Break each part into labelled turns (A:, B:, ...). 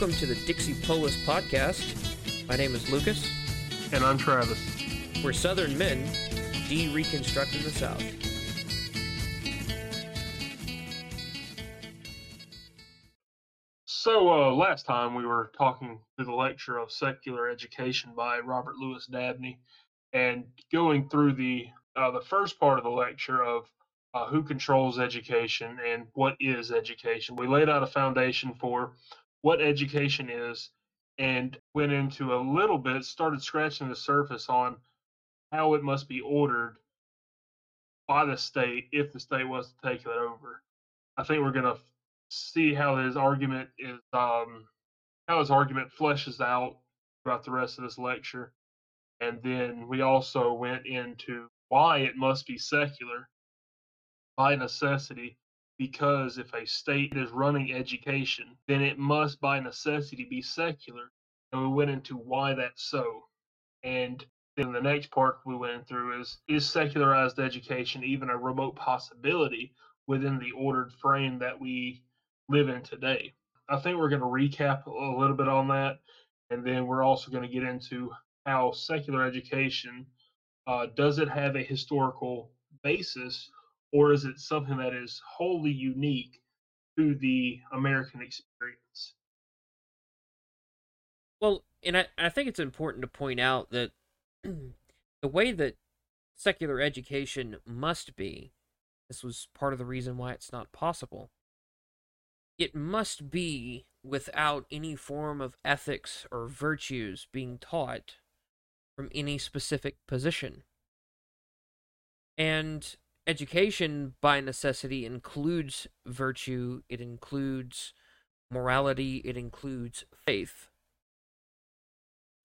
A: Welcome to the Dixie Polis podcast. My name is Lucas.
B: And I'm Travis.
A: We're Southern men de-reconstructing the South.
B: So, uh, last time we were talking through the lecture of Secular Education by Robert Louis Dabney, and going through the uh, the first part of the lecture of uh, who controls education and what is education. We laid out a foundation for what education is and went into a little bit, started scratching the surface on how it must be ordered by the state if the state was to take it over. I think we're going to see how his argument is, um, how his argument fleshes out throughout the rest of this lecture. And then we also went into why it must be secular by necessity because if a state is running education, then it must by necessity be secular. And we went into why that's so. And then the next part we went through is is secularized education even a remote possibility within the ordered frame that we live in today? I think we're going to recap a little bit on that. And then we're also going to get into how secular education uh, does it have a historical basis or is it something that is wholly unique to the American experience?
A: Well, and I, I think it's important to point out that the way that secular education must be, this was part of the reason why it's not possible, it must be without any form of ethics or virtues being taught from any specific position. And education, by necessity, includes virtue, it includes morality, it includes faith.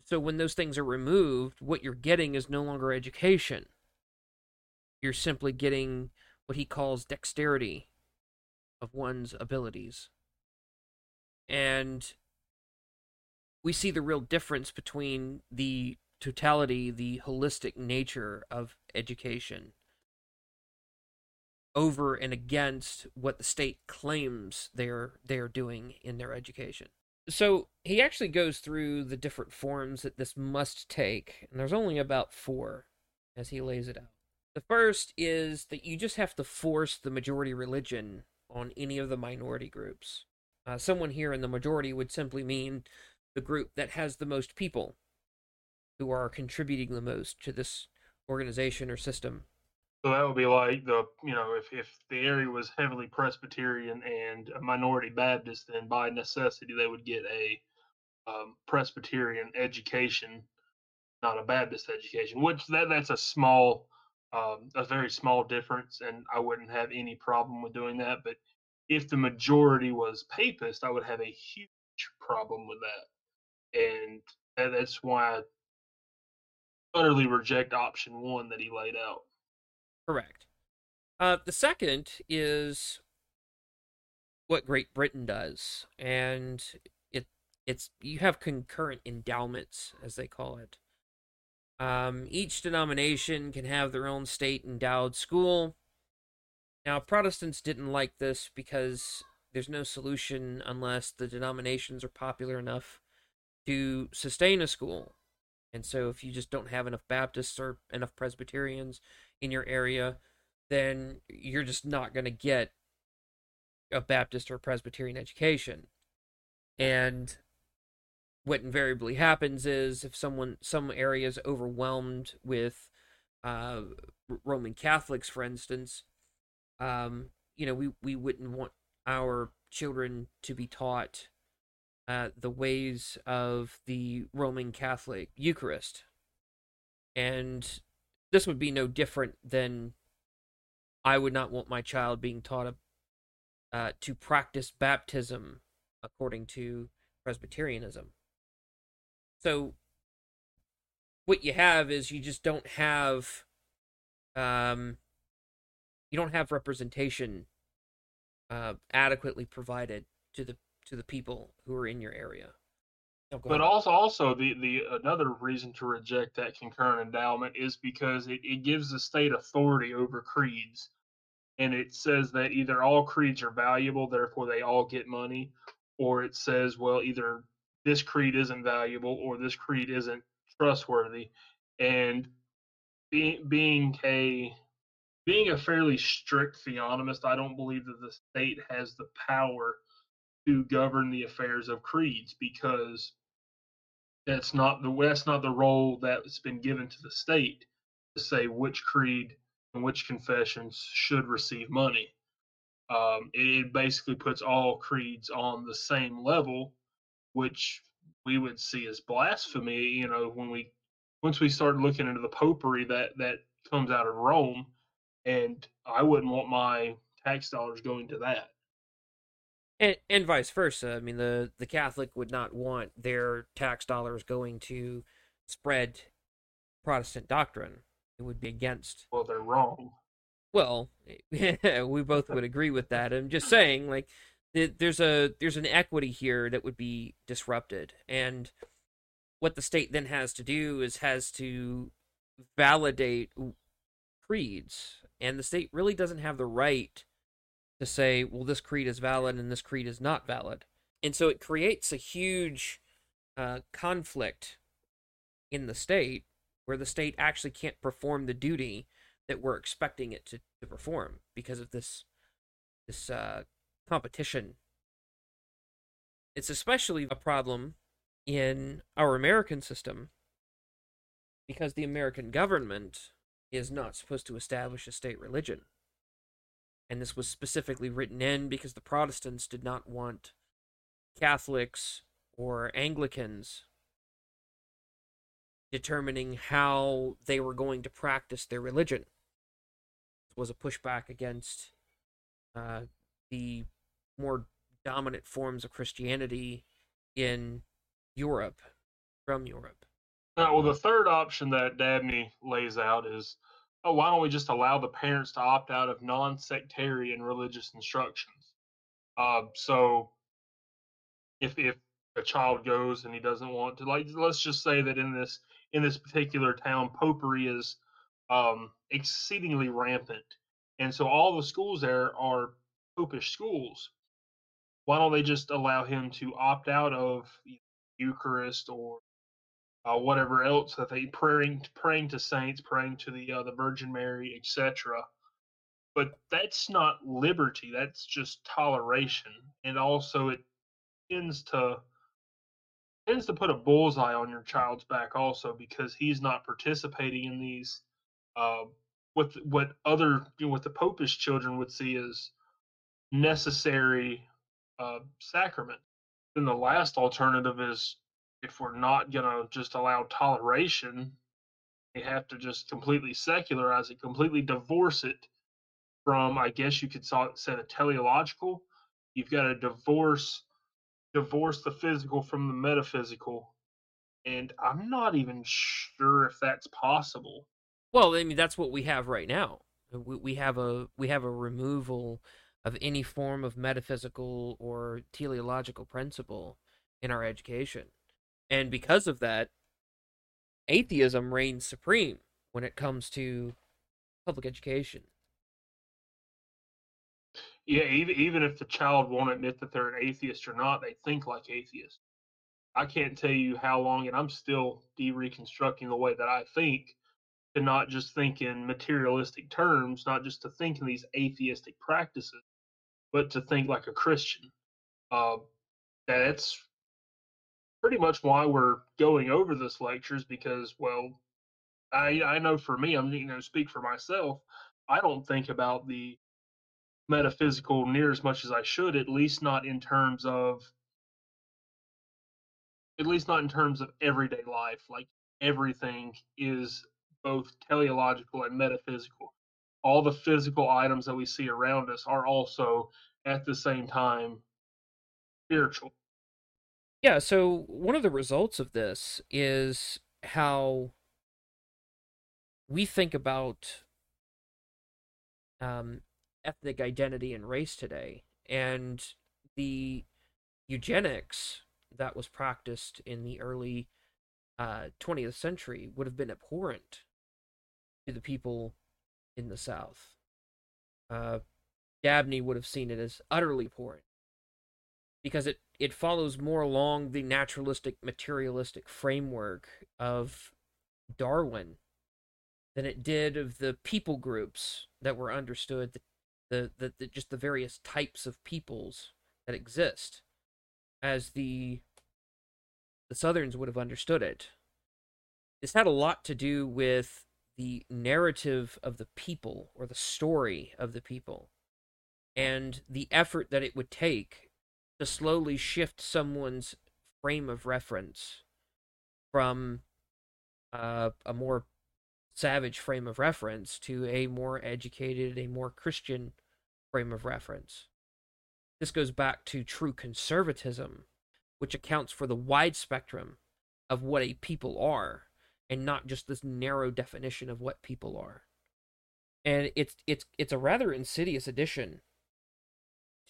A: So when those things are removed, what you're getting is no longer education. You're simply getting what he calls dexterity of one's abilities. And we see the real difference between the totality, the holistic nature of education over and against what the state claims they're they're doing in their education. So he actually goes through the different forms that this must take, and there's only about four as he lays it out. The first is that you just have to force the majority religion on any of the minority groups. Uh, someone here in the majority would simply mean the group that has the most people who are contributing the most to this organization or system
B: so that would be like the you know if if the area was heavily Presbyterian and a minority Baptist, then by necessity they would get a um, Presbyterian education, not a Baptist education. Which that that's a small, um, a very small difference, and I wouldn't have any problem with doing that. But if the majority was Papist, I would have a huge problem with that, and that's why I utterly reject option one that he laid out.
A: Correct. Uh, the second is what Great Britain does, and it it's you have concurrent endowments, as they call it. Um, each denomination can have their own state endowed school. Now, Protestants didn't like this because there's no solution unless the denominations are popular enough to sustain a school. And so, if you just don't have enough Baptists or enough Presbyterians, in your area, then you're just not going to get a Baptist or Presbyterian education. And what invariably happens is if someone some area is overwhelmed with uh, Roman Catholics, for instance, um, you know, we, we wouldn't want our children to be taught uh, the ways of the Roman Catholic Eucharist. And this would be no different than I would not want my child being taught uh, to practice baptism according to Presbyterianism. So, what you have is you just don't have, um, you don't have representation uh, adequately provided to the to the people who are in your area.
B: Oh, but also, also the the another reason to reject that concurrent endowment is because it, it gives the state authority over creeds, and it says that either all creeds are valuable, therefore they all get money, or it says, well, either this creed isn't valuable or this creed isn't trustworthy. And being being a being a fairly strict theonomist, I don't believe that the state has the power to govern the affairs of creeds because that's not the that's not the role that's been given to the state to say which creed and which confessions should receive money. Um, it, it basically puts all creeds on the same level, which we would see as blasphemy. You know, when we once we started looking into the popery that that comes out of Rome, and I wouldn't want my tax dollars going to that.
A: And, and vice versa. I mean, the the Catholic would not want their tax dollars going to spread Protestant doctrine. It would be against.
B: Well, they're wrong.
A: Well, we both would agree with that. I'm just saying, like, there's a there's an equity here that would be disrupted, and what the state then has to do is has to validate creeds, and the state really doesn't have the right to say, well, this creed is valid and this creed is not valid. And so it creates a huge uh, conflict in the state where the state actually can't perform the duty that we're expecting it to, to perform because of this this uh, competition. It's especially a problem in our American system because the American government is not supposed to establish a state religion. And this was specifically written in because the Protestants did not want Catholics or Anglicans determining how they were going to practice their religion. It was a pushback against uh, the more dominant forms of Christianity in Europe, from Europe.
B: Uh, well, the third option that Dabney lays out is oh, why don't we just allow the parents to opt out of non sectarian religious instructions? Uh, so if, if a child goes and he doesn't want to, like, let's just say that in this in this particular town, popery is um, exceedingly rampant, and so all the schools there are popish schools. Why don't they just allow him to opt out of Eucharist or uh, whatever else that they praying praying to saints, praying to the uh, the Virgin Mary, etc. But that's not liberty. That's just toleration, and also it tends to tends to put a bullseye on your child's back also because he's not participating in these uh, what what other you know, what the popish children would see as necessary uh, sacrament. Then the last alternative is if we're not going to just allow toleration, we have to just completely secularize it, completely divorce it from, I guess you could say, the teleological. You've got to divorce divorce the physical from the metaphysical, and I'm not even sure if that's possible.
A: Well, I mean, that's what we have right now. We, we have a we have a removal of any form of metaphysical or teleological principle in our education. And because of that, atheism reigns supreme when it comes to public education.
B: Yeah, even even if the child won't admit that they're an atheist or not, they think like atheists. I can't tell you how long, and I'm still de-reconstructing the way that I think to not just think in materialistic terms, not just to think in these atheistic practices, but to think like a Christian. Uh, that's pretty much why we're going over this lectures because, well, I I know for me, I'm you know speak for myself. I don't think about the metaphysical near as much as I should, at least not in terms of at least not in terms of everyday life. Like everything is both teleological and metaphysical. All the physical items that we see around us are also at the same time spiritual.
A: Yeah, so one of the results of this is how we think about um, ethnic identity and race today, and the eugenics that was practiced in the early uh, 20th century would have been abhorrent to the people in the South. Uh, Dabney would have seen it as utterly abhorrent. Because it it follows more along the naturalistic materialistic framework of Darwin than it did of the people groups that were understood the the, the, the just the various types of peoples that exist as the the southerns would have understood it. This had a lot to do with the narrative of the people or the story of the people and the effort that it would take to slowly shift someone's frame of reference from uh, a more savage frame of reference to a more educated, a more Christian frame of reference. This goes back to true conservatism, which accounts for the wide spectrum of what a people are and not just this narrow definition of what people are. And it's it's it's a rather insidious addition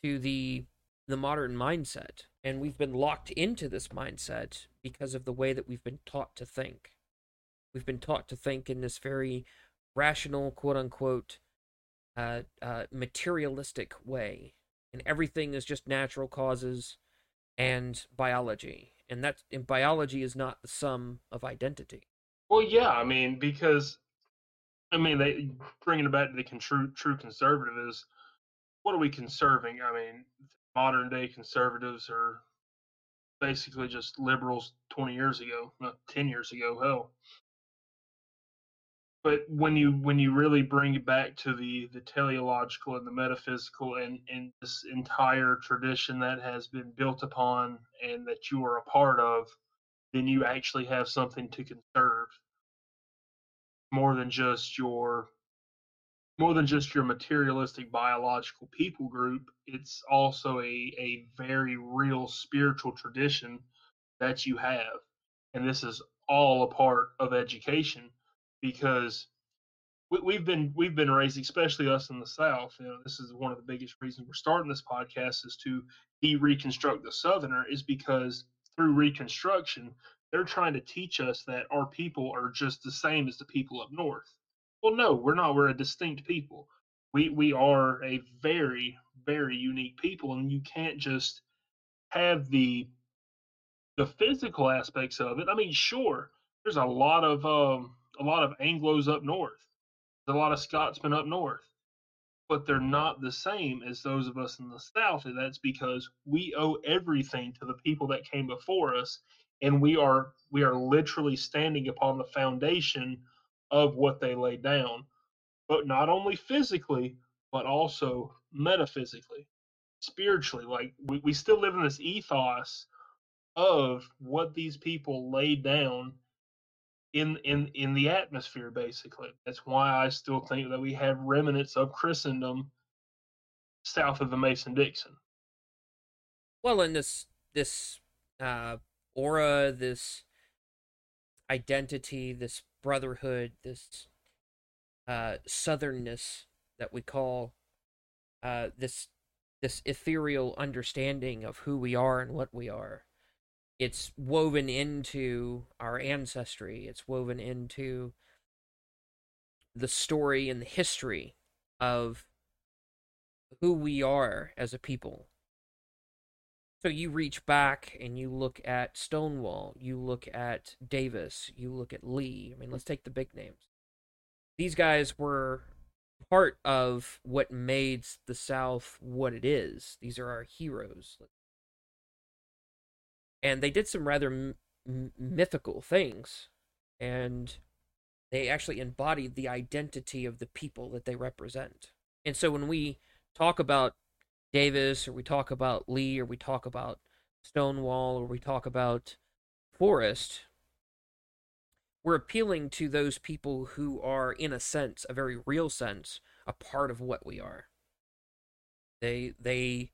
A: to the the modern mindset. And we've been locked into this mindset because of the way that we've been taught to think. We've been taught to think in this very rational quote unquote uh, uh, materialistic way. And everything is just natural causes and biology. And that and biology is not the sum of identity.
B: Well yeah i mean because i mean they bringing it back to the true true conservative is what are we conserving i mean modern day conservatives are basically just liberals 20 years ago, not 10 years ago, hell. But when you when you really bring it back to the the teleological and the metaphysical and and this entire tradition that has been built upon and that you are a part of, then you actually have something to conserve more than just your more than just your materialistic biological people group, it's also a, a very real spiritual tradition that you have. And this is all a part of education because we, have been we've been raised, especially us in the South. You know, this is one of the biggest reasons we're starting this podcast is to de-reconstruct the Southerner, is because through Reconstruction, they're trying to teach us that our people are just the same as the people up north well, no, we're not. We're a distinct people. We we are a very very unique people, and you can't just have the the physical aspects of it. I mean, sure, there's a lot of um, a lot of Anglo's up north. There's a lot of Scotsmen up north, but they're not the same as those of us in the South. And that's because we owe everything to the people that came before us, and we are we are literally standing upon the foundation of what they lay down, but not only physically, but also metaphysically, spiritually. Like we, we still live in this ethos of what these people laid down in in in the atmosphere basically that's why i still think that we have remnants of christendom south of the mason-dixon
A: well in this this uh aura this identity this brotherhood, this uh, southernness that we call uh, this this ethereal understanding of who we are and what we are. It's woven into our ancestry. It's woven into the story and the history of who we are as a people. So you reach back and you look at Stonewall, you look at Davis, you look at Lee. I mean, let's take the big names. These guys were part of what made the South what it is. These are our heroes. And they did some rather m- mythical things. And they actually embodied the identity of the people that they represent. And so when we talk about Davis, or we talk about Lee, or we talk about Stonewall, or we talk about Forrest, we're appealing to those people who are, in a sense, a very real sense, a part of what we are. They they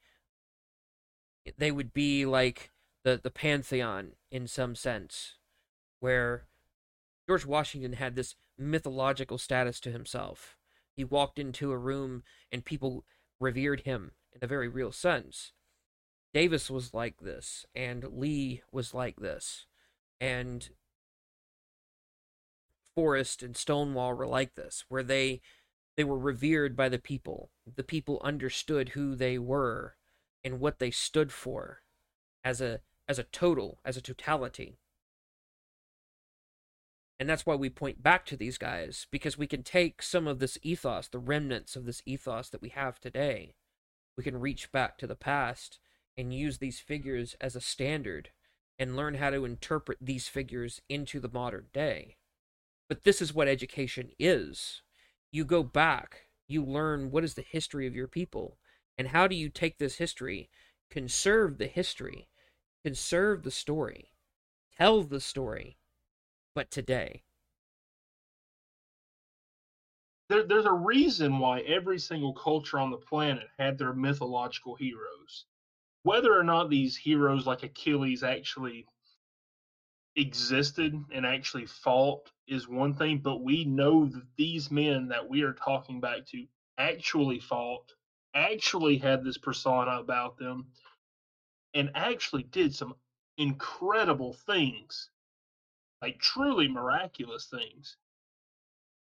A: they would be like the the pantheon in some sense, where George Washington had this mythological status to himself. He walked into a room and people revered him in a very real sense. Davis was like this, and Lee was like this, and Forrest and Stonewall were like this, where they they were revered by the people. The people understood who they were and what they stood for. as a as a total, as a totality. And that's why we point back to these guys, because we can take some of this ethos, the remnants of this ethos that we have today. We can reach back to the past and use these figures as a standard and learn how to interpret these figures into the modern day. But this is what education is. You go back, you learn what is the history of your people, and how do you take this history, conserve the history, conserve the story, tell the story, but today.
B: There, there's a reason why every single culture on the planet had their mythological heroes. Whether or not these heroes like Achilles actually existed and actually fought is one thing, but we know that these men that we are talking back to actually fought, actually had this persona about them, and actually did some incredible things, like truly miraculous things.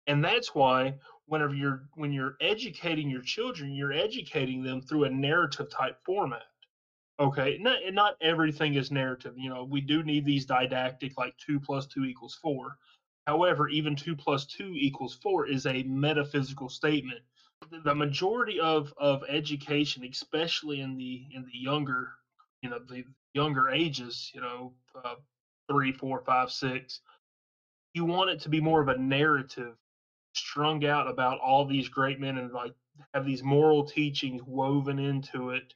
B: And that's why whenever you're when you're educating your children, you're educating them through a narrative type format. Okay, not not everything is narrative. You know, we do need these didactic, like two plus two equals four. However, even two plus two equals four is a metaphysical statement. The majority of of education, especially in the in the younger, you know, the younger ages, you know, uh, three, four, five, six, you want it to be more of a narrative strung out about all these great men and like have these moral teachings woven into it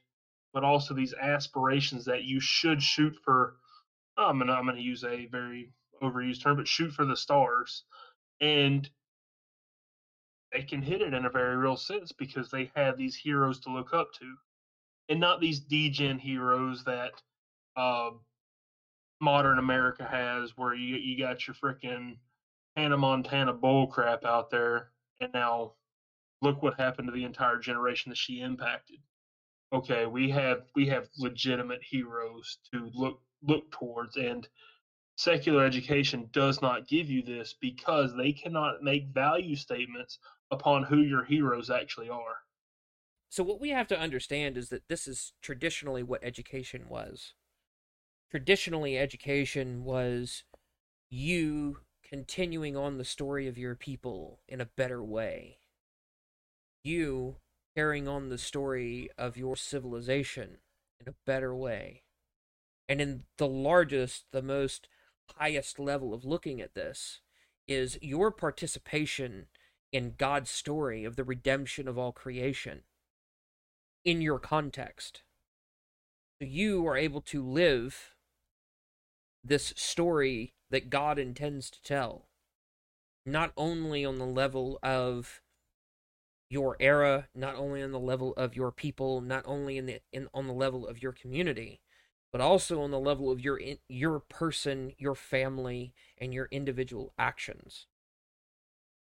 B: but also these aspirations that you should shoot for. I'm gonna I'm gonna use a very overused term, but shoot for the stars, and they can hit it in a very real sense because they have these heroes to look up to, and not these degen heroes that uh, modern America has, where you you got your freaking Hannah Montana bull crap out there, and now look what happened to the entire generation that she impacted okay, we have we have legitimate heroes to look look towards and secular education does not give you this because they cannot make value statements upon who your heroes actually are.
A: So what we have to understand is that this is traditionally what education was. Traditionally education was you continuing on the story of your people in a better way. You carrying on the story of your civilization in a better way. And in the largest, the most highest level of looking at this is your participation in God's story of the redemption of all creation in your context. So you are able to live this story that God intends to tell, not only on the level of your era, not only on the level of your people, not only in the in on the level of your community, but also on the level of your your person, your family, and your individual actions.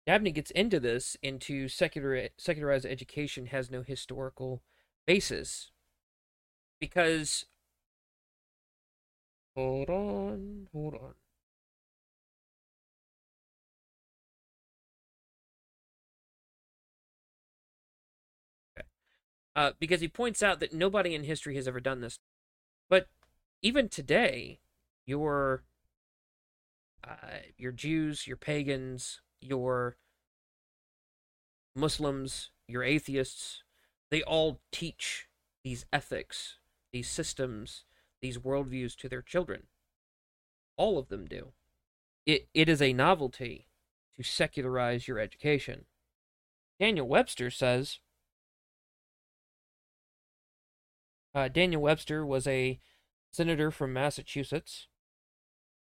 A: Dabney gets into this into secular secularized education has no historical basis because hold on, hold on. Okay. uh, because he points out that nobody in history has ever done this. But even today, your uh, your Jews, your pagans, your Muslims, your atheists, they all teach these ethics, these systems, these worldviews to their children. All of them do. It, it is a novelty to secularize your education. Daniel Webster says Uh, Daniel Webster was a senator from Massachusetts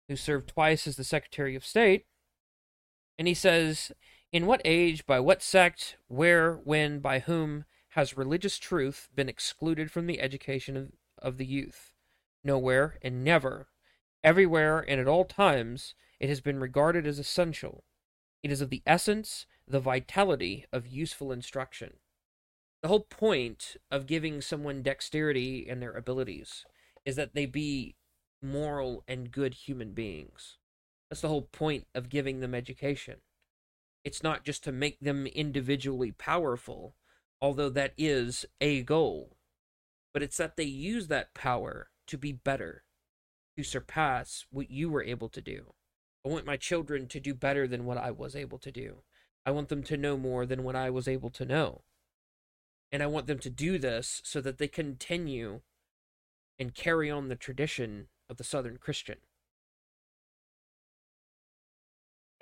A: who served twice as the Secretary of State. And he says, In what age, by what sect, where, when, by whom has religious truth been excluded from the education of, of the youth? Nowhere and never. Everywhere and at all times, it has been regarded as essential. It is of the essence, the vitality of useful instruction the whole point of giving someone dexterity in their abilities is that they be moral and good human beings. That's the whole point of giving them education. It's not just to make them individually powerful, although that is a goal, but it's that they use that power to be better, to surpass what you were able to do. I want my children to do better than what I was able to do. I want them to know more than what I was able to know. And I want them to do this so that they continue and carry on the tradition of the Southern Christian.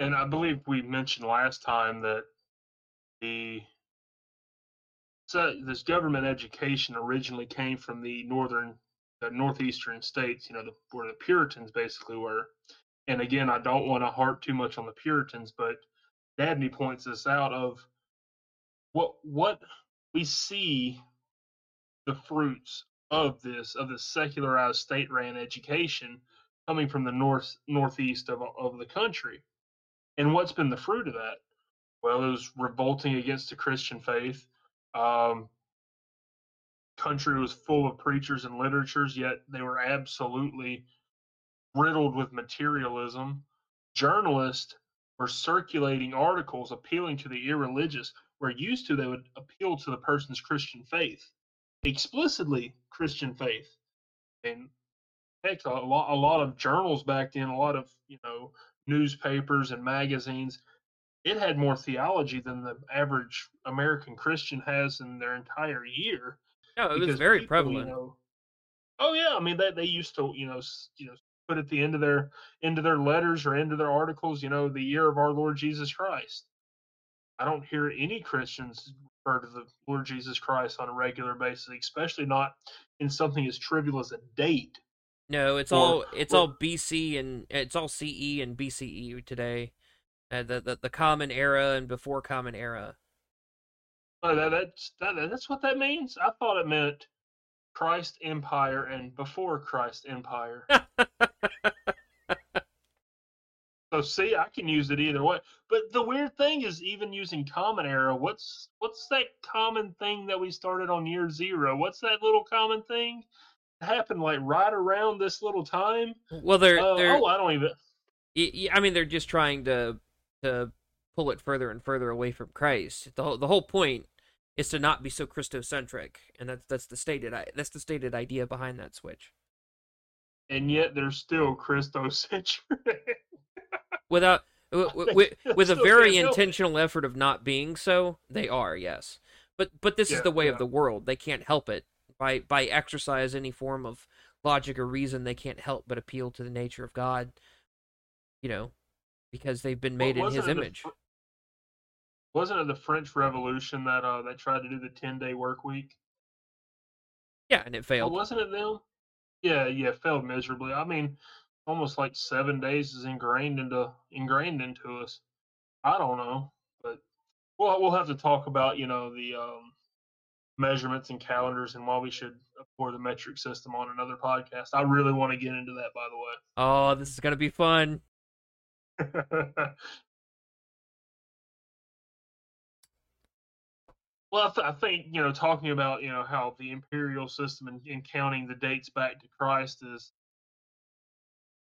B: And I believe we mentioned last time that the so this government education originally came from the northern, the northeastern states. You know, the, where the Puritans basically were. And again, I don't want to harp too much on the Puritans, but Dabney points this out of what what we see the fruits of this of this secularized state ran education coming from the north northeast of of the country. And what's been the fruit of that? Well, it was revolting against the Christian faith. Um, country was full of preachers and literatures, yet they were absolutely riddled with materialism. Journalists were circulating articles appealing to the irreligious, where used to they would appeal to the person's Christian faith, explicitly Christian faith. And heck, a lot, a lot of journals back then, a lot of you know newspapers and magazines, it had more theology than the average American Christian has in their entire year.
A: No, it was very
B: people,
A: prevalent.
B: You know, oh yeah, I mean they they used to you know you know put at the end of their into their letters or into their articles, you know, the year of our Lord Jesus Christ. I don't hear any Christians refer to the Lord Jesus Christ on a regular basis, especially not in something as trivial as a date.
A: No, it's
B: Or-
A: all it's
B: or-
A: all BC and it's all CE and BCE today. Uh, the, the the common era and before common era.
B: Oh, that, that's that, that's what that means. I thought it meant Christ Empire and before Christ Empire. so see, I can use it either way. But the weird thing is, even using Common Era, what's what's that common thing that we started on year zero? What's that little common thing? It happened like right around this little time.
A: Well, they're
B: Uh,
A: they're
B: oh, I don't even.
A: I mean they're just trying to to pull it further and further away from Christ. The whole, the whole point is to not be so Christocentric, and that's that's the stated that's the stated idea behind that switch.
B: And yet they're still Christocentric.
A: Without w- w- with, with a very
B: can't help it.
A: intentional effort of not being so, they are yes. But but this is the way
B: yeah.
A: of the world. They can't help it by by exercise any form of logic or reason. They can't help but appeal to the nature of God. You know, because they've been made in His
B: it the
A: image.
B: Wasn't it the French Revolution that uh that tried to do the ten day work week?
A: Yeah, and it failed.
B: wasn't it them? Yeah, yeah, failed miserably. I mean, almost like seven days is ingrained into ingrained into us. I don't know, but we'll we'll have to talk about you know the um, measurements and calendars and why we should pour the metric system on another podcast. I really want to get into that, by the way.
A: Oh, this is gonna be fun.
B: Well, I, th- I think you know, talking about you know how the imperial system and, and counting the dates back to Christ is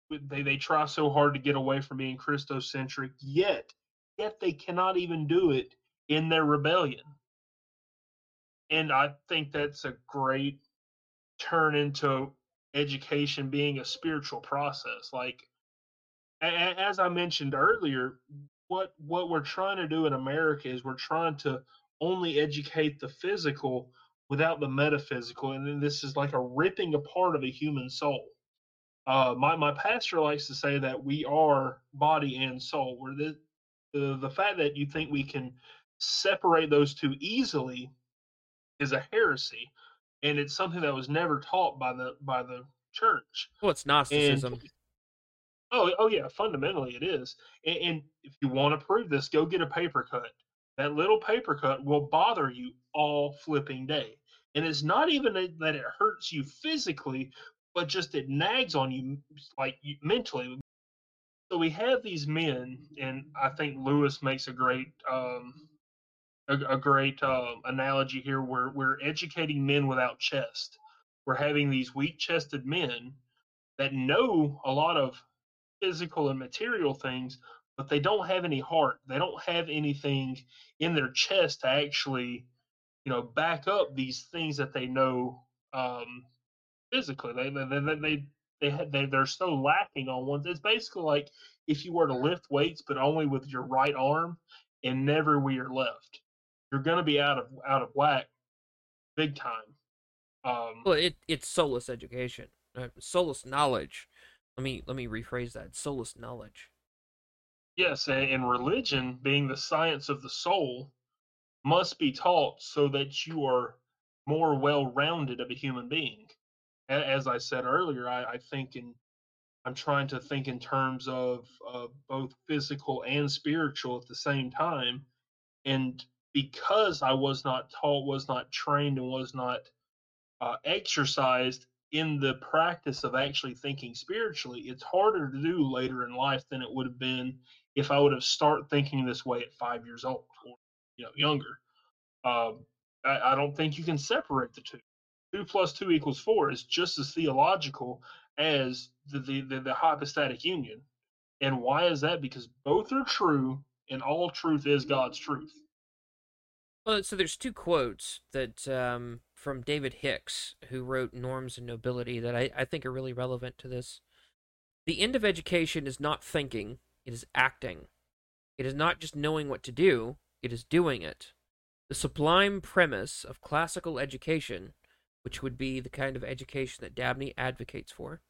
B: they they try so hard to get away from being Christocentric, yet yet they cannot even do it in their rebellion. And I think that's a great turn into education being a spiritual process. Like as I mentioned earlier, what what we're trying to do in America is we're trying to only educate the physical without the metaphysical, and then this is like a ripping apart of a human soul. Uh, my my pastor likes to say that we are body and soul. Where the the the fact that you think we can separate those two easily is a heresy, and it's something that was never taught by the by the church.
A: Well, it's
B: And
A: Gnosticism.
B: Oh, oh yeah, fundamentally it is. And, and if you want to prove this, go get a paper cut. That little paper cut will bother you all flipping day. And it's not even that it hurts you physically, but just it nags on you like mentally. So we have these men, and I think Lewis makes a great um, a, a great um, analogy here. Where we're educating men without chest. We're having these weak-chested men that know a lot of physical and material things, but they don't have any heart. They don't have anything in their chest to actually, you know, back up these things that they know um, physically. They they they they they, had, they they're so lacking on ones. It's basically like if you were to lift weights, but only with your right arm and never with your left. You're to be out of out of whack, big time. Um,
A: well, it it's soulless education, uh, soulless knowledge. Let me let me rephrase that: soulless knowledge.
B: Yes, and religion, being the science of the soul, must be taught so that you are more well-rounded of a human being. As I said earlier, I, I think in I'm trying to think in terms of both physical and spiritual at the same time, and because I was not taught, was not trained, and was not uh, exercised in the practice of actually thinking spiritually, it's harder to do later in life than it would have been if I would have started thinking this way at five years old or you know younger. Um, I, I don't think you can separate the two. Two plus two equals four is just as theological as the, the, the, the hypostatic union. And why is that? Because both are true, and all truth is God's truth.
A: Well, so there's two quotes that um, from David Hicks, who wrote Norms and Nobility, that I, I think are really relevant to this. The end of education is not thinking, it is acting. It is not just knowing what to do, it is doing it. The sublime premise of classical education, which would be the kind of education that Dabney advocates for,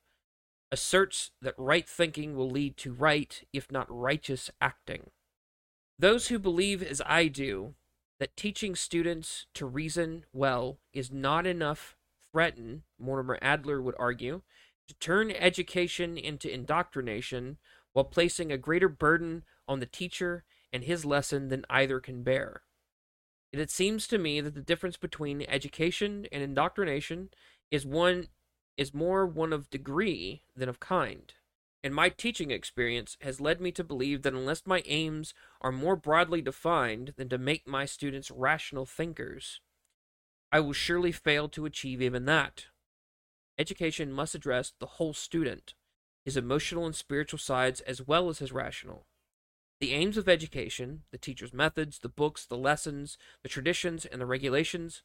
A: asserts that right thinking will lead to right, if not righteous, acting. Those who believe as I do that teaching students to reason well is not enough threaten, Mortimer Adler would argue, to turn education into indoctrination while placing a greater burden on the teacher and his lesson than either can bear. And it seems to me that the difference between education and indoctrination is one is more one of degree than of kind and my teaching experience has led me to believe that unless my aims are more broadly defined than to make my students rational thinkers, I will surely fail to achieve even that. Education must address the whole student, his emotional and spiritual sides as well as his rational. The aims of education, the teacher's methods, the books, the lessons, the traditions, and the regulations,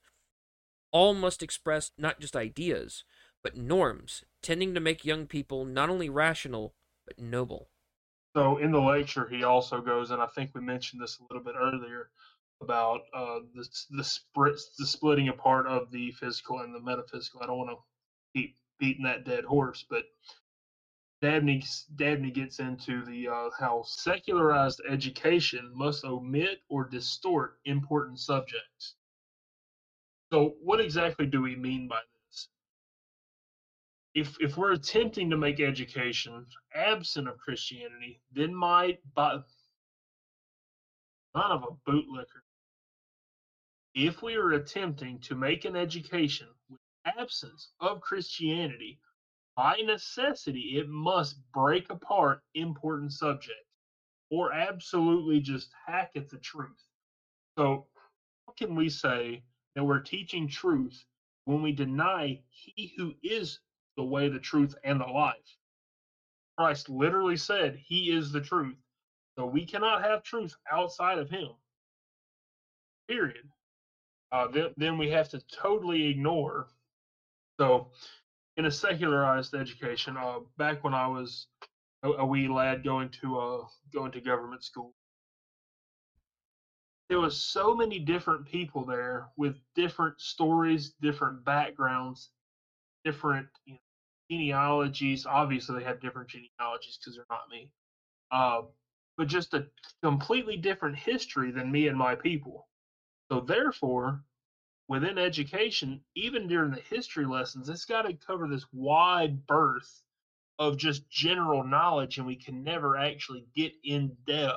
A: all must express not just ideas, but norms, tending to make young people not only rational, but noble.
B: So in the lecture, he also goes, and I think we mentioned this a little bit earlier about uh, the the, split, the splitting apart of the physical and the metaphysical. I don't want to keep beating that dead horse, but Dabney Dabney gets into the uh, how secularized education must omit or distort important subjects. So, what exactly do we mean by this? If if we're attempting to make education absent of Christianity, then my but not of a bootlicker. If we are attempting to make an education with absence of Christianity, by necessity it must break apart important subjects or absolutely just hack at the truth. So how can we say that we're teaching truth when we deny he who is the way, the truth, and the life. Christ literally said he is the truth. So we cannot have truth outside of him. Period. Uh, then, then we have to totally ignore. So, in a secularized education, uh, back when I was a, a wee lad going to uh, going to government school, there was so many different people there with different stories, different backgrounds, different you know, genealogies. Obviously, they have different genealogies because they're not me. Uh, but just a completely different history than me and my people. So, therefore, within education, even during the history lessons, it's got to cover this wide berth of just general knowledge, and we can never actually get in depth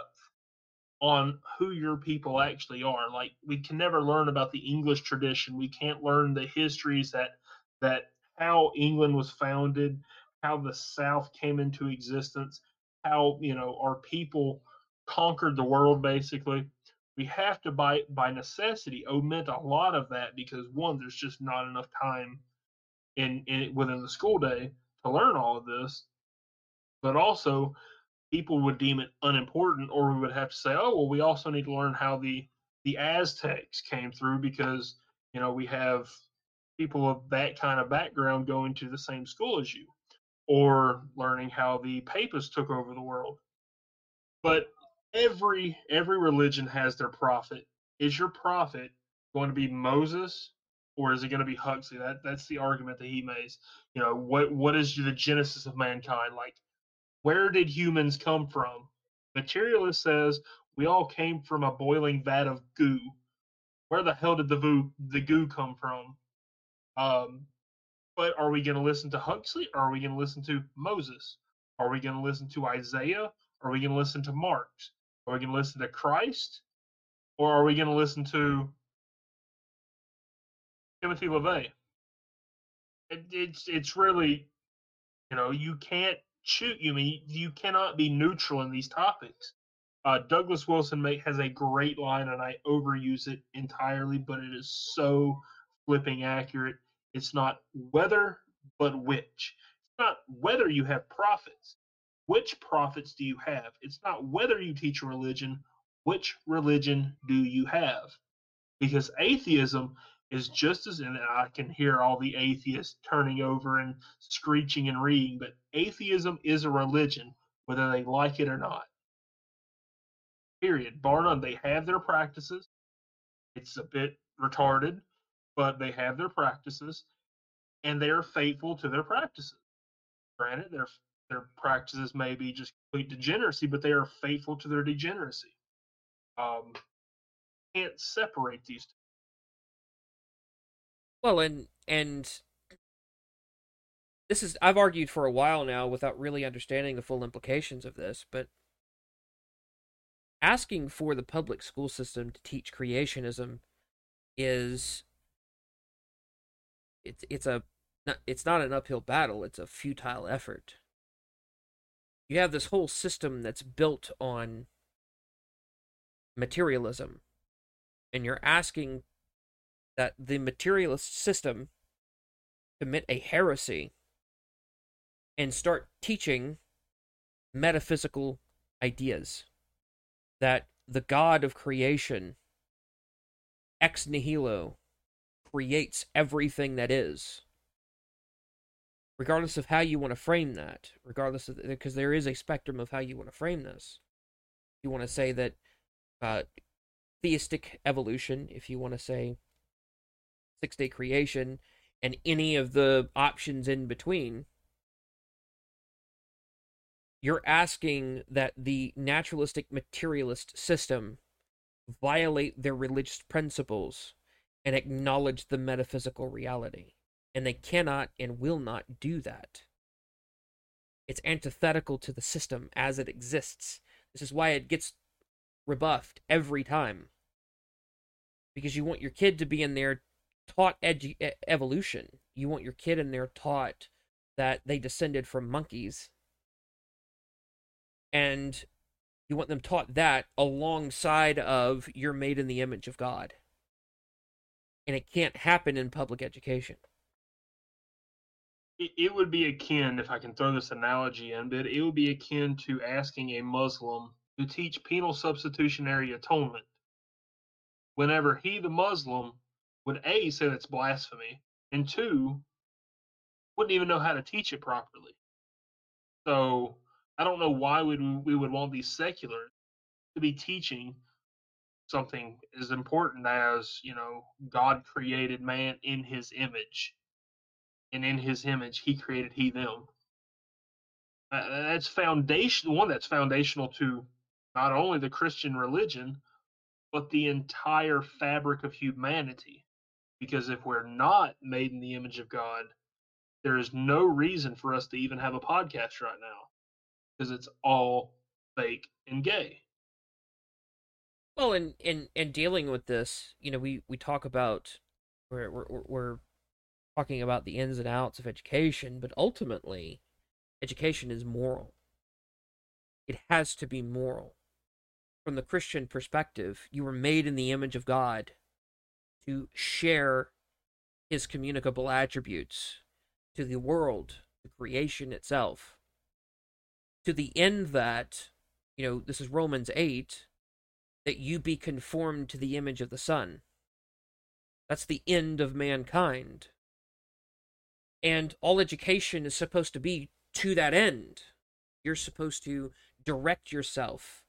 B: on who your people actually are. Like we can never learn about the English tradition. We can't learn the histories that that how England was founded, how the South came into existence, how you know our people conquered the world basically. We have to by by necessity omit a lot of that because one, there's just not enough time in, in within the school day to learn all of this. But also people would deem it unimportant or we would have to say, oh well we also need to learn how the the Aztecs came through because you know we have people of that kind of background going to the same school as you or learning how the papists took over the world. But every every religion has their prophet. Is your prophet going to be Moses or is it going to be Huxley? That that's the argument that he makes. You know, what what is the genesis of mankind? Like, where did humans come from? Materialist says we all came from a boiling vat of goo. Where the hell did the goo the goo come from? Um, but are we going to listen to Huxley? Or are we going to listen to Moses? Are we going to listen to Isaiah? Are we going to listen to Marx? Are we going to listen to Christ? Or are we going to listen to Timothy LaVey? It, it's it's really, you know, you can't shoot you. mean you cannot be neutral in these topics. Uh, Douglas Wilson has a great line, and I overuse it entirely, but it is so flipping accurate. It's not whether, but which. It's not whether you have prophets. Which prophets do you have? It's not whether you teach a religion, which religion do you have? Because atheism is just as, and I can hear all the atheists turning over and screeching and reading, but atheism is a religion, whether they like it or not. Period. Bar none. They have their practices. It's a bit retarded, but they have their practices and they are faithful to their practices. Granted, their their practices may be just complete degeneracy, but they are faithful to their degeneracy. Um, can't separate these two.
A: Well, and and this is I've argued for a while now without really understanding the full implications of this, but asking for the public school system to teach creationism is it's it's a it's not an uphill battle it's a futile effort. You have this whole system that's built on materialism and you're asking that the materialist system commit a heresy and start teaching metaphysical ideas. That the god of creation ex nihilo creates everything that is. Regardless of how you want to frame that regardless of because there is a spectrum of how you want to frame this. You want to say that uh, theistic evolution if you want to say six day creation and any of the options in between you're asking that the naturalistic materialist system violate their religious principles and acknowledge the metaphysical reality. And they cannot and will not do that. It's antithetical to the system as it exists. This is why it gets rebuffed every time. Because you want your kid to be in there taught edu- evolution. You want your kid in there taught that they descended from monkeys and you want them taught that alongside of you're made in the image of God. And it can't happen in public education.
B: It, would be akin, if I can throw this analogy in, but it would be akin to asking a Muslim to teach penal substitutionary atonement. Whenever he, the Muslim, would A, say that's blasphemy, and two, wouldn't even know how to teach it properly. So I don't know why would we would want these seculars to be teaching something as important as you know God created man in His image, and in His image He created he them. Uh, that's foundation one that's foundational to not only the Christian religion, but the entire fabric of humanity. Because if we're not made in the image of God, there is no reason for us to even have a podcast right now because it's all fake and gay.
A: Well, and in in dealing with this, you know, we we talk about we're we're we're talking about the ins and outs of education, but ultimately, education is moral. It has to be moral. From the Christian perspective, you were made in the image of God to share his communicable attributes to the world, the creation itself to the end that, you know, this is Romans 8, that you be conformed to the image of the Son. That's the end of mankind. And all education is supposed to be to that end. You're supposed to direct yourself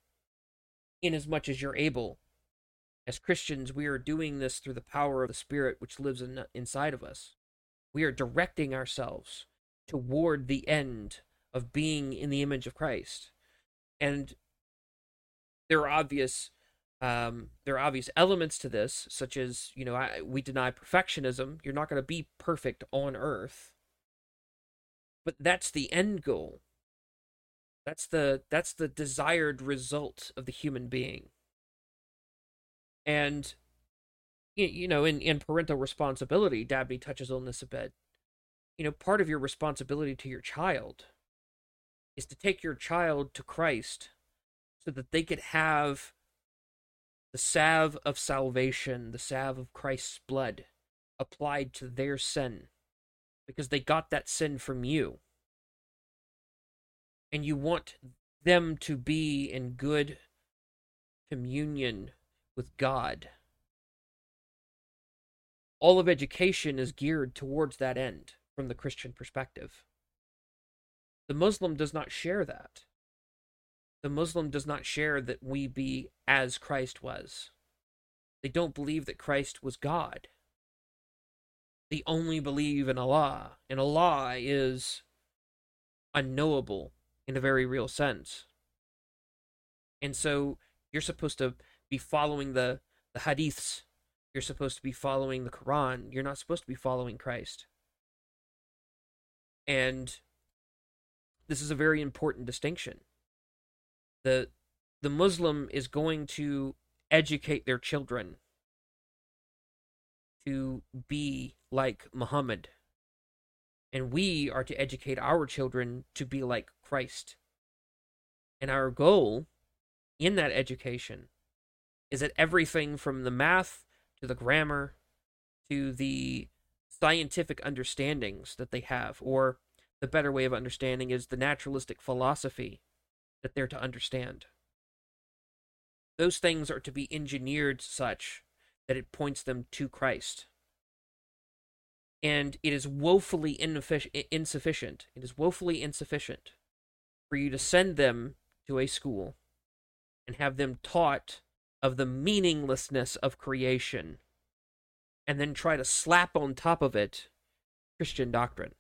A: in as much as you're able. As Christians, we are doing this through the power of the Spirit which lives in, inside of us. We are directing ourselves toward the end of being in the image of Christ. And there are obvious um, there are obvious elements to this, such as you know I, we deny perfectionism. You're not going to be perfect on Earth, but that's the end goal. That's the that's the desired result of the human being. And you know, in in parental responsibility, Dabney touches on this a bit. You know, part of your responsibility to your child is to take your child to Christ so that they could have the salve of salvation, the salve of Christ's blood applied to their sin because they got that sin from you. And you want them to be in good communion with God. All of education is geared towards that end from the Christian perspective. The Muslim does not share that the Muslim does not share that we be as Christ was. They don't believe that Christ was God. They only believe in Allah, and Allah is unknowable in a very real sense. And so you're supposed to be following the, the hadiths. You're supposed to be following the Quran. You're not supposed to be following Christ. And this is a very important distinction the the Muslim is going to educate their children to be like Muhammad. And we are to educate our children to be like Christ. And our goal in that education is that everything from the math to the grammar to the scientific understandings that they have, or the better way of understanding is the naturalistic philosophy that they're to understand. Those things are to be engineered such that it points them to Christ. And it is woefully insufficient. It is woefully insufficient for you to send them to a school and have them taught of the meaninglessness of creation and then try to slap on top of it Christian doctrine.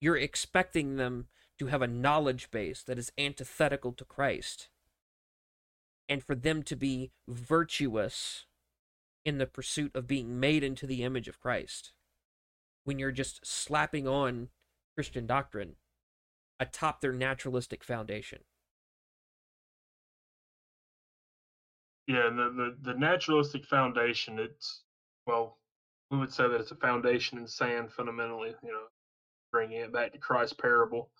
A: You're expecting them to have a knowledge base that is antithetical to Christ, and for them to be virtuous in the pursuit of being made into the image of Christ, when you're just slapping on Christian doctrine atop their naturalistic foundation.
B: Yeah, the, the, the naturalistic foundation, it's, well, we would say that it's a foundation in sand fundamentally, you know, bringing it back to Christ's parable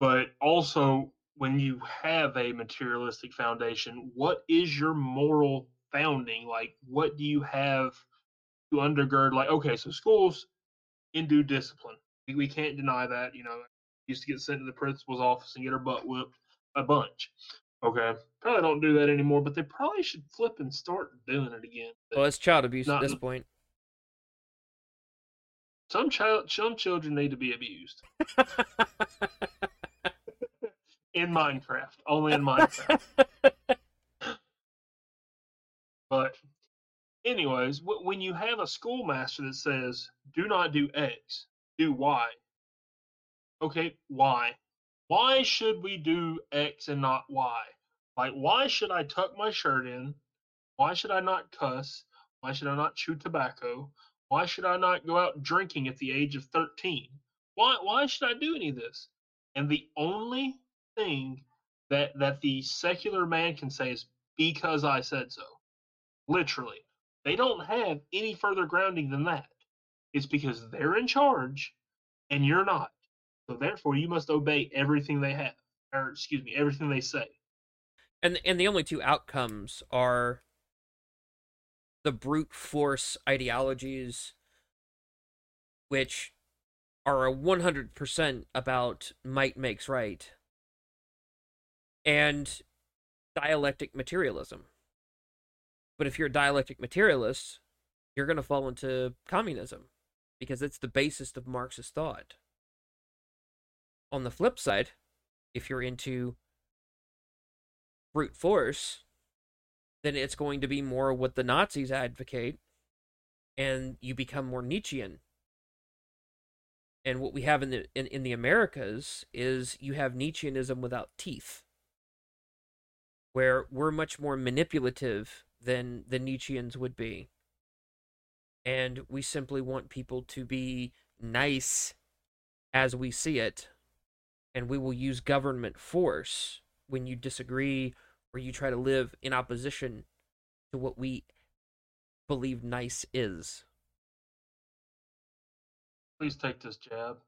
B: but also when you have a materialistic foundation, what is your moral founding? Like, what do you have to undergird? Like, okay, so schools in due discipline. We, we can't deny that. You know, used to get sent to the principal's office and get her butt whipped a bunch. Okay, probably don't do that anymore, but they probably should flip and start doing it again.
A: Well, it's child abuse at this point.
B: Some child, some children need to be abused. in Minecraft, only in Minecraft. but, anyways, when you have a schoolmaster that says, "Do not do X, do Y," okay, why? Why should we do X and not Y? Like, why should I tuck my shirt in? Why should I not cuss? Why should I not chew tobacco? Why should I not go out drinking at the age of 13? Why why should I do any of this? And the only thing that that the secular man can say is because I said so. Literally. They don't have any further grounding than that. It's because they're in charge and you're not. So therefore you must obey everything they have. Or excuse me, everything they say.
A: And and the only two outcomes are the brute force ideologies which are a 100% about might makes right and dialectic materialism. But if you're a dialectic materialist, you're going to fall into communism. because it's the basis of Marxist thought. On the flip side, if you're into brute force, then it's going to be more what the Nazis advocate, and you become more Nietzschean. And what we have in the in, in the Americas is you have Nietzscheanism without teeth, where we're much more manipulative than the Nietzscheans would be. And we simply want people to be nice as we see it, and we will use government force when you disagree or you try to live in opposition to what we believe nice is.
B: Please take this jab.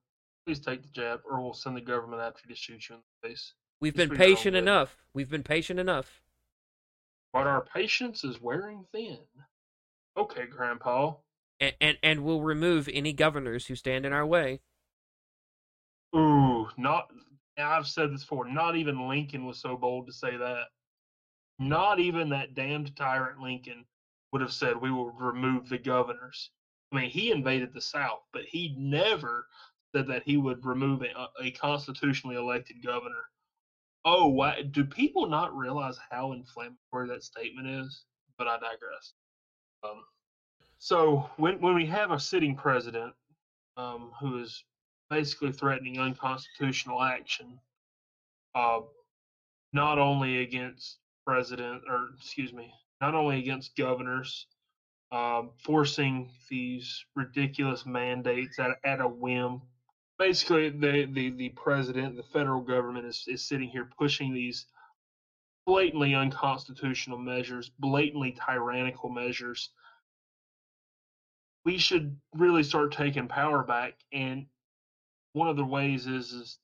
B: Please take the jab, or we'll send the government after you to shoot you in the face.
A: We've been patient enough. We've been patient enough.
B: But our patience is wearing thin. Okay, Grandpa.
A: And, and and we'll remove any governors who stand in our way.
B: Ooh, not. I've said this before. Not even Lincoln was so bold to say that. Not even that damned tyrant Lincoln would have said we will remove the governors. I mean, he invaded the South, but he never said that he would remove a, a constitutionally elected governor. Oh, why, do people not realize how inflammatory that statement is? But I digress. Um, so when when we have a sitting president um, who is basically threatening unconstitutional action, uh, not only against president or excuse me, not only against governors, um, forcing these ridiculous mandates at, at a whim. Basically, the, the, the president, the federal government is, is sitting here pushing these blatantly unconstitutional measures, blatantly tyrannical measures. We should really start taking power back, and one of the ways is is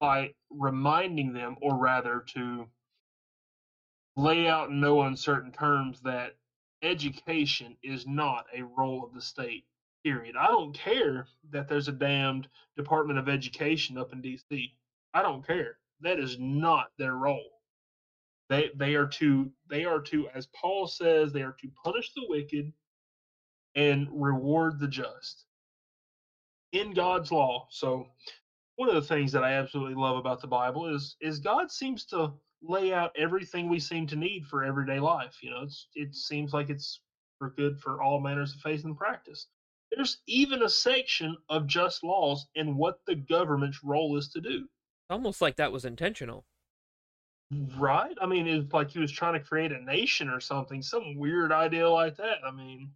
B: by reminding them, or rather, to lay out in no uncertain terms that education is not a role of the state. Period. I don't care that there's a damned Department of Education up in D.C. I don't care. That is not their role. They they are to they are to, as Paul says, they are to punish the wicked and reward the just in God's law. So one of the things that I absolutely love about the Bible is is God seems to lay out everything we seem to need for everyday life. You know, it's, it seems like it's for good for all manners of faith and practice. There's even a section of just laws and what the government's role is to do.
A: Almost like that was intentional.
B: Right? I mean, it's like he was trying to create a nation or something, some weird idea like that. I mean,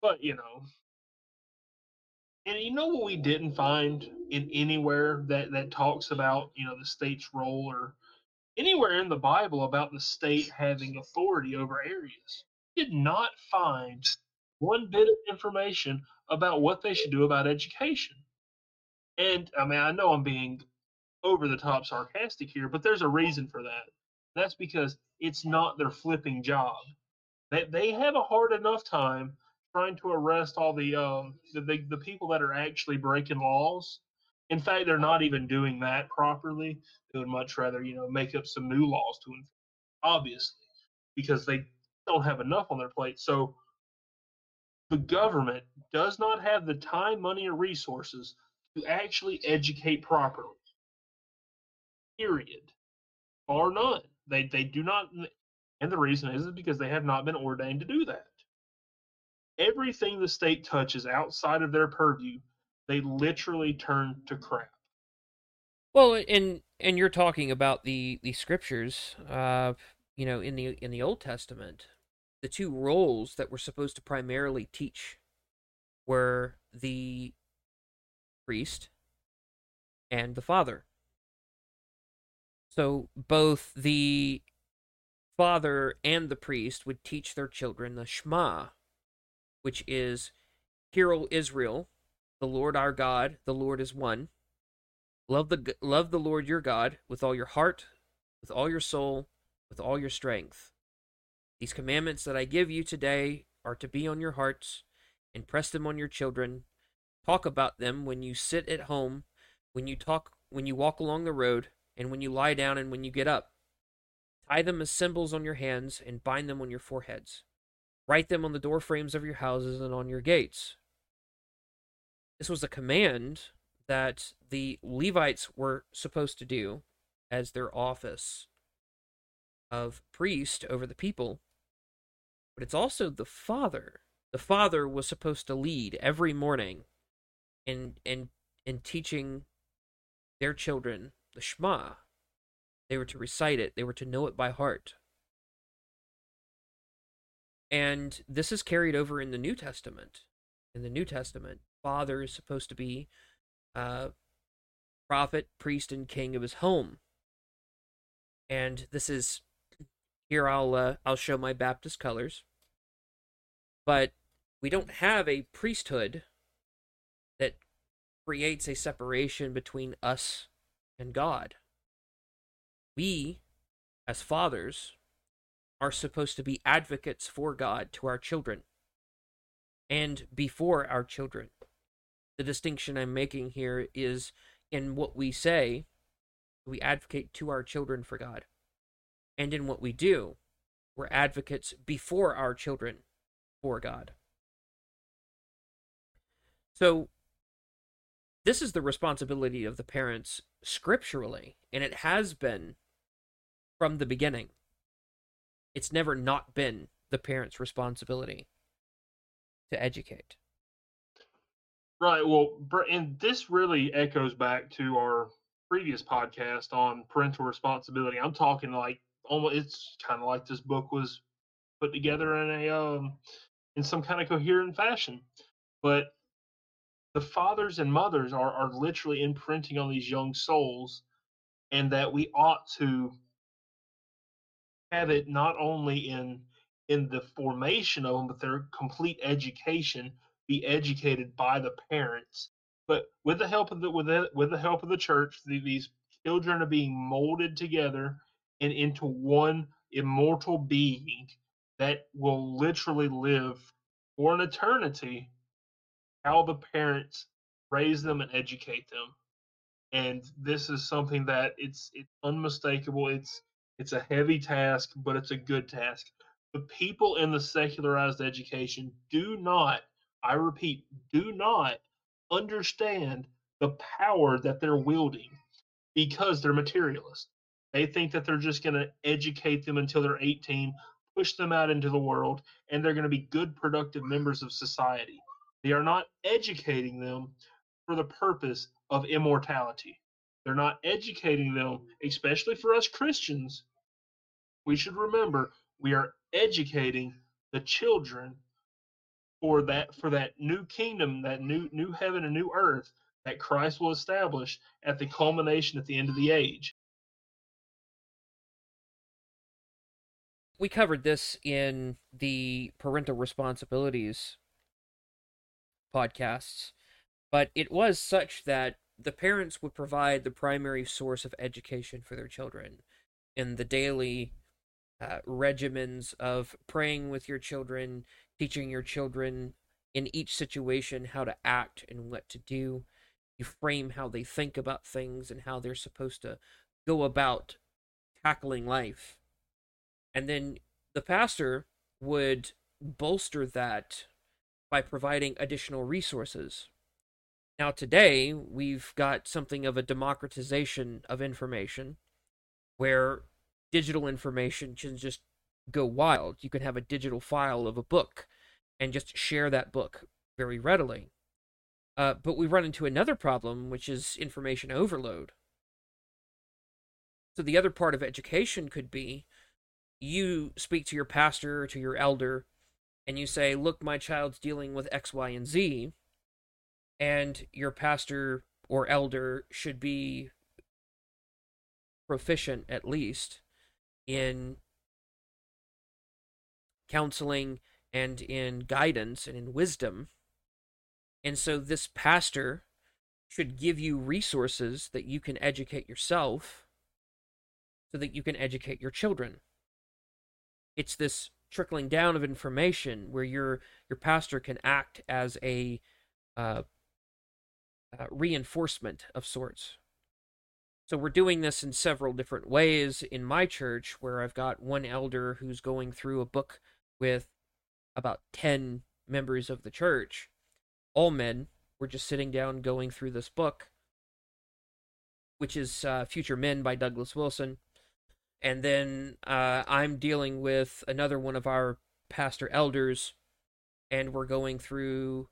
B: but you know, and you know what we didn't find in anywhere that that talks about you know the state's role or anywhere in the Bible about the state having authority over areas. Did not find one bit of information about what they should do about education. And I mean, I know I'm being over the top sarcastic here, but there's a reason for that. That's because it's not their flipping job. They they have a hard enough time trying to arrest all the um the, the the people that are actually breaking laws. In fact, they're not even doing that properly. They would much rather, you know, make up some new laws to enforce, obviously, because they don't have enough on their plate. So the government does not have the time, money, or resources to actually educate properly. Period. Or none. They they do not and the reason is because they have not been ordained to do that. Everything the state touches outside of their purview, they literally turn to crap.
A: Well, and and you're talking about the the scriptures, uh, you know, in the in the Old Testament, the two roles that were supposed to primarily teach were the priest and the father. So both the father and the priest would teach their children the Shema, which is Hear, O Israel, the Lord our God, the Lord is one. Love the love the Lord your God with all your heart, with all your soul, with all your strength. These commandments that I give you today are to be on your hearts, and press them on your children. Talk about them when you sit at home, when you talk when you walk along the road, and when you lie down and when you get up. Tie them as symbols on your hands and bind them on your foreheads. Write them on the door frames of your houses and on your gates. this was a command that the Levites were supposed to do as their office of priest over the people. But it's also the father. The father was supposed to lead every morning in in in teaching their children the Shema. They were to recite it, they were to know it by heart. And this is carried over in the New Testament. In the New Testament, father is supposed to be uh, prophet, priest, and king of his home. And this is here. I'll uh, I'll show my Baptist colors, but we don't have a priesthood that creates a separation between us and God. We, as fathers, are supposed to be advocates for God to our children and before our children. The distinction I'm making here is in what we say, we advocate to our children for God. And in what we do, we're advocates before our children for God. So, this is the responsibility of the parents scripturally, and it has been from the beginning. It's never not been the parents' responsibility to educate.
B: Right. Well, and this really echoes back to our previous podcast on parental responsibility. I'm talking like almost it's kind of like this book was put together in a um in some kind of coherent fashion. But the fathers and mothers are are literally imprinting on these young souls and that we ought to have it not only in in the formation of them, but their complete education be educated by the parents. But with the help of the with the, with the help of the church, the, these children are being molded together and into one immortal being that will literally live for an eternity. How the parents raise them and educate them, and this is something that it's it's unmistakable. It's it's a heavy task, but it's a good task. The people in the secularized education do not, I repeat, do not understand the power that they're wielding because they're materialists. They think that they're just going to educate them until they're 18, push them out into the world, and they're going to be good, productive members of society. They are not educating them for the purpose of immortality. They're not educating them, especially for us Christians, we should remember we are educating the children for that for that new kingdom, that new new heaven and new earth that Christ will establish at the culmination at the end of the age.
A: We covered this in the parental responsibilities podcasts, but it was such that the parents would provide the primary source of education for their children in the daily uh, regimens of praying with your children, teaching your children in each situation how to act and what to do. You frame how they think about things and how they're supposed to go about tackling life. And then the pastor would bolster that by providing additional resources. Now, today, we've got something of a democratization of information where digital information can just go wild. You can have a digital file of a book and just share that book very readily. Uh, but we run into another problem, which is information overload. So the other part of education could be you speak to your pastor or to your elder and you say, Look, my child's dealing with X, Y, and Z. And your pastor or elder should be proficient at least in counseling and in guidance and in wisdom. And so this pastor should give you resources that you can educate yourself so that you can educate your children. It's this trickling down of information where your your pastor can act as a uh, uh, reinforcement of sorts. So we're doing this in several different ways in my church, where I've got one elder who's going through a book with about 10 members of the church, all men, we're just sitting down going through this book, which is uh, Future Men by Douglas Wilson. And then uh, I'm dealing with another one of our pastor elders, and we're going through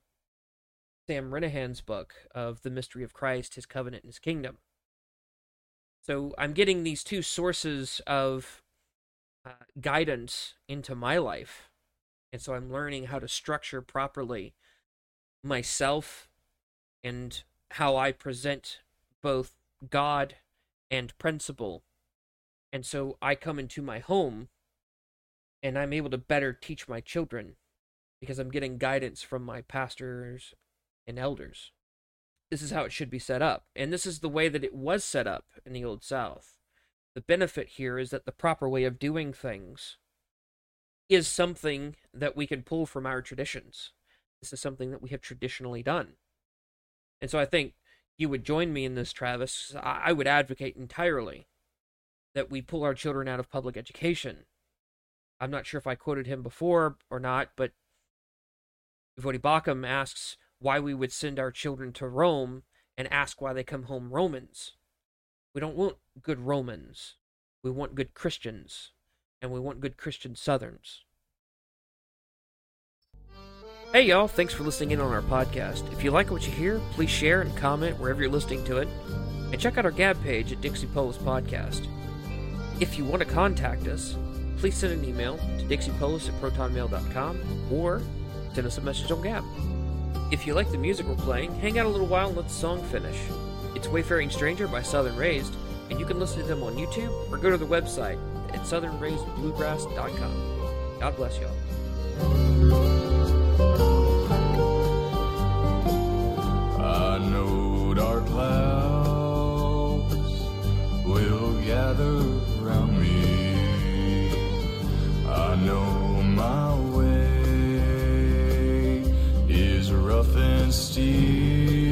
A: Sam Renihan's book of The Mystery of Christ, His Covenant, and His Kingdom. So I'm getting these two sources of uh, guidance into my life. And so I'm learning how to structure properly myself and how I present both God and principle. And so I come into my home and I'm able to better teach my children because I'm getting guidance from my pastors and elders. This is how it should be set up. And this is the way that it was set up in the Old South. The benefit here is that the proper way of doing things is something that we can pull from our traditions. This is something that we have traditionally done. And so I think you would join me in this, Travis. I would advocate entirely that we pull our children out of public education. I'm not sure if I quoted him before or not, but Voddie Baucham asks why we would send our children to Rome and ask why they come home Romans. We don't want good Romans. We want good Christians. And we want good Christian Southerns. Hey, y'all. Thanks for listening in on our podcast. If you like what you hear, please share and comment wherever you're listening to it. And check out our Gab page at Dixie Polis Podcast. If you want to contact us, please send an email to dixiepolis at protonmail.com or send us a message on Gab. If you like the music we're playing, hang out a little while and let the song finish. It's Wayfaring Stranger by Southern Raised, and you can listen to them on YouTube or go to their website at southernraisedbluegrass.com. God bless y'all.
C: I know dark clouds gather around me. I know my way is rough and steep,